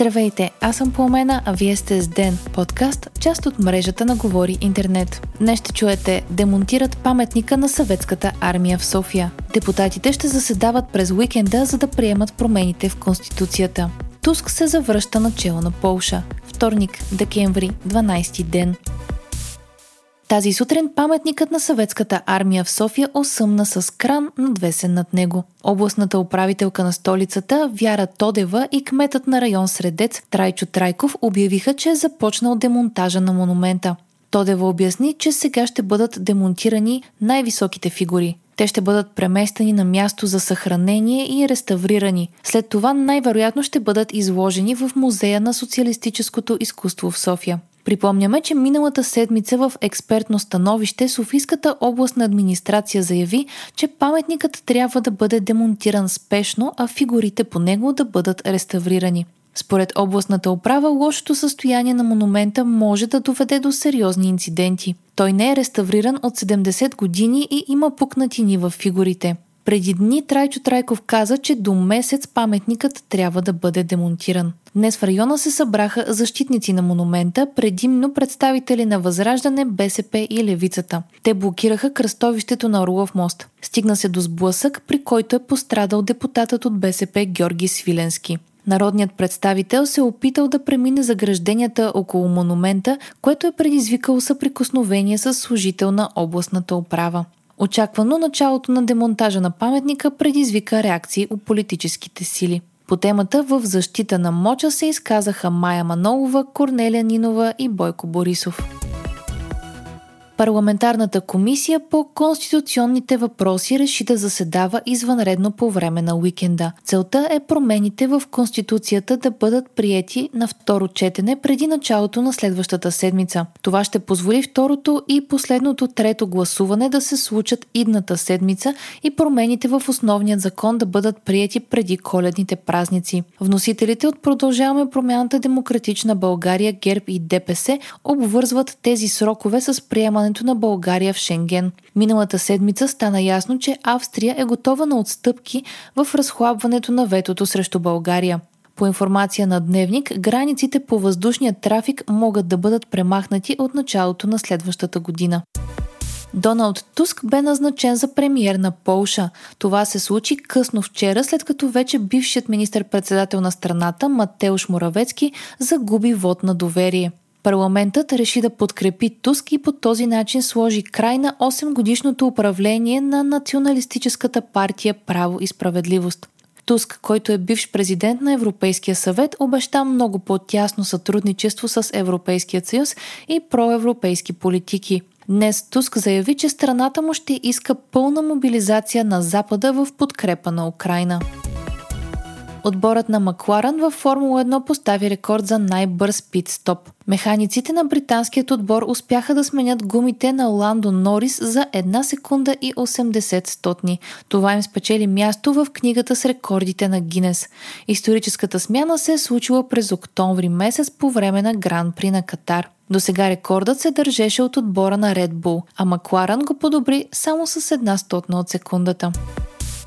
Здравейте, аз съм Пламена, а вие сте с Ден, подкаст, част от мрежата на Говори Интернет. Днес ще чуете демонтират паметника на съветската армия в София. Депутатите ще заседават през уикенда, за да приемат промените в Конституцията. Туск се завръща начало на Полша. Вторник, декември, 12 ден. Тази сутрин паметникът на съветската армия в София осъмна с кран надвесен над него. Областната управителка на столицата Вяра Тодева и кметът на район Средец Трайчо Трайков обявиха, че е започнал демонтажа на монумента. Тодева обясни, че сега ще бъдат демонтирани най-високите фигури. Те ще бъдат преместени на място за съхранение и реставрирани. След това най-вероятно ще бъдат изложени в Музея на социалистическото изкуство в София. Припомняме, че миналата седмица в експертно становище Софийската областна администрация заяви, че паметникът трябва да бъде демонтиран спешно, а фигурите по него да бъдат реставрирани. Според областната управа, лошото състояние на монумента може да доведе до сериозни инциденти. Той не е реставриран от 70 години и има пукнатини в фигурите. Преди дни Трайчо Трайков каза, че до месец паметникът трябва да бъде демонтиран. Днес в района се събраха защитници на монумента, предимно представители на Възраждане, БСП и Левицата. Те блокираха кръстовището на Орлов мост. Стигна се до сблъсък, при който е пострадал депутатът от БСП Георги Свиленски. Народният представител се е опитал да премине загражденията около монумента, което е предизвикало съприкосновение с служител на областната управа. Очаквано началото на демонтажа на паметника предизвика реакции от политическите сили. По темата в защита на Моча се изказаха Майя Манолова, Корнелия Нинова и Бойко Борисов. Парламентарната комисия по конституционните въпроси реши да заседава извънредно по време на уикенда. Целта е промените в Конституцията да бъдат приети на второ четене преди началото на следващата седмица. Това ще позволи второто и последното трето гласуване да се случат идната седмица и промените в основният закон да бъдат приети преди коледните празници. Вносителите от Продължаваме промяната Демократична България, ГЕРБ и ДПС обвързват тези срокове с приемане влизането на България в Шенген. Миналата седмица стана ясно, че Австрия е готова на отстъпки в разхлабването на ветото срещу България. По информация на Дневник, границите по въздушния трафик могат да бъдат премахнати от началото на следващата година. Доналд Туск бе назначен за премиер на Полша. Това се случи късно вчера, след като вече бившият министр-председател на страната Матеуш Моравецки загуби вод на доверие. Парламентът реши да подкрепи Туск и по този начин сложи край на 8-годишното управление на националистическата партия Право и справедливост. Туск, който е бивш президент на Европейския съвет, обеща много по-тясно сътрудничество с Европейския съюз и проевропейски политики. Днес Туск заяви, че страната му ще иска пълна мобилизация на Запада в подкрепа на Украина. Отборът на Макларан във Формула 1 постави рекорд за най-бърз пит-стоп. Механиците на британският отбор успяха да сменят гумите на Ландо Норис за 1 секунда и 80 стотни. Това им спечели място в книгата с рекордите на Гинес. Историческата смяна се е случила през октомври месец по време на Гран При на Катар. До сега рекордът се държеше от отбора на Red Bull, а Макларан го подобри само с една стотна от секундата.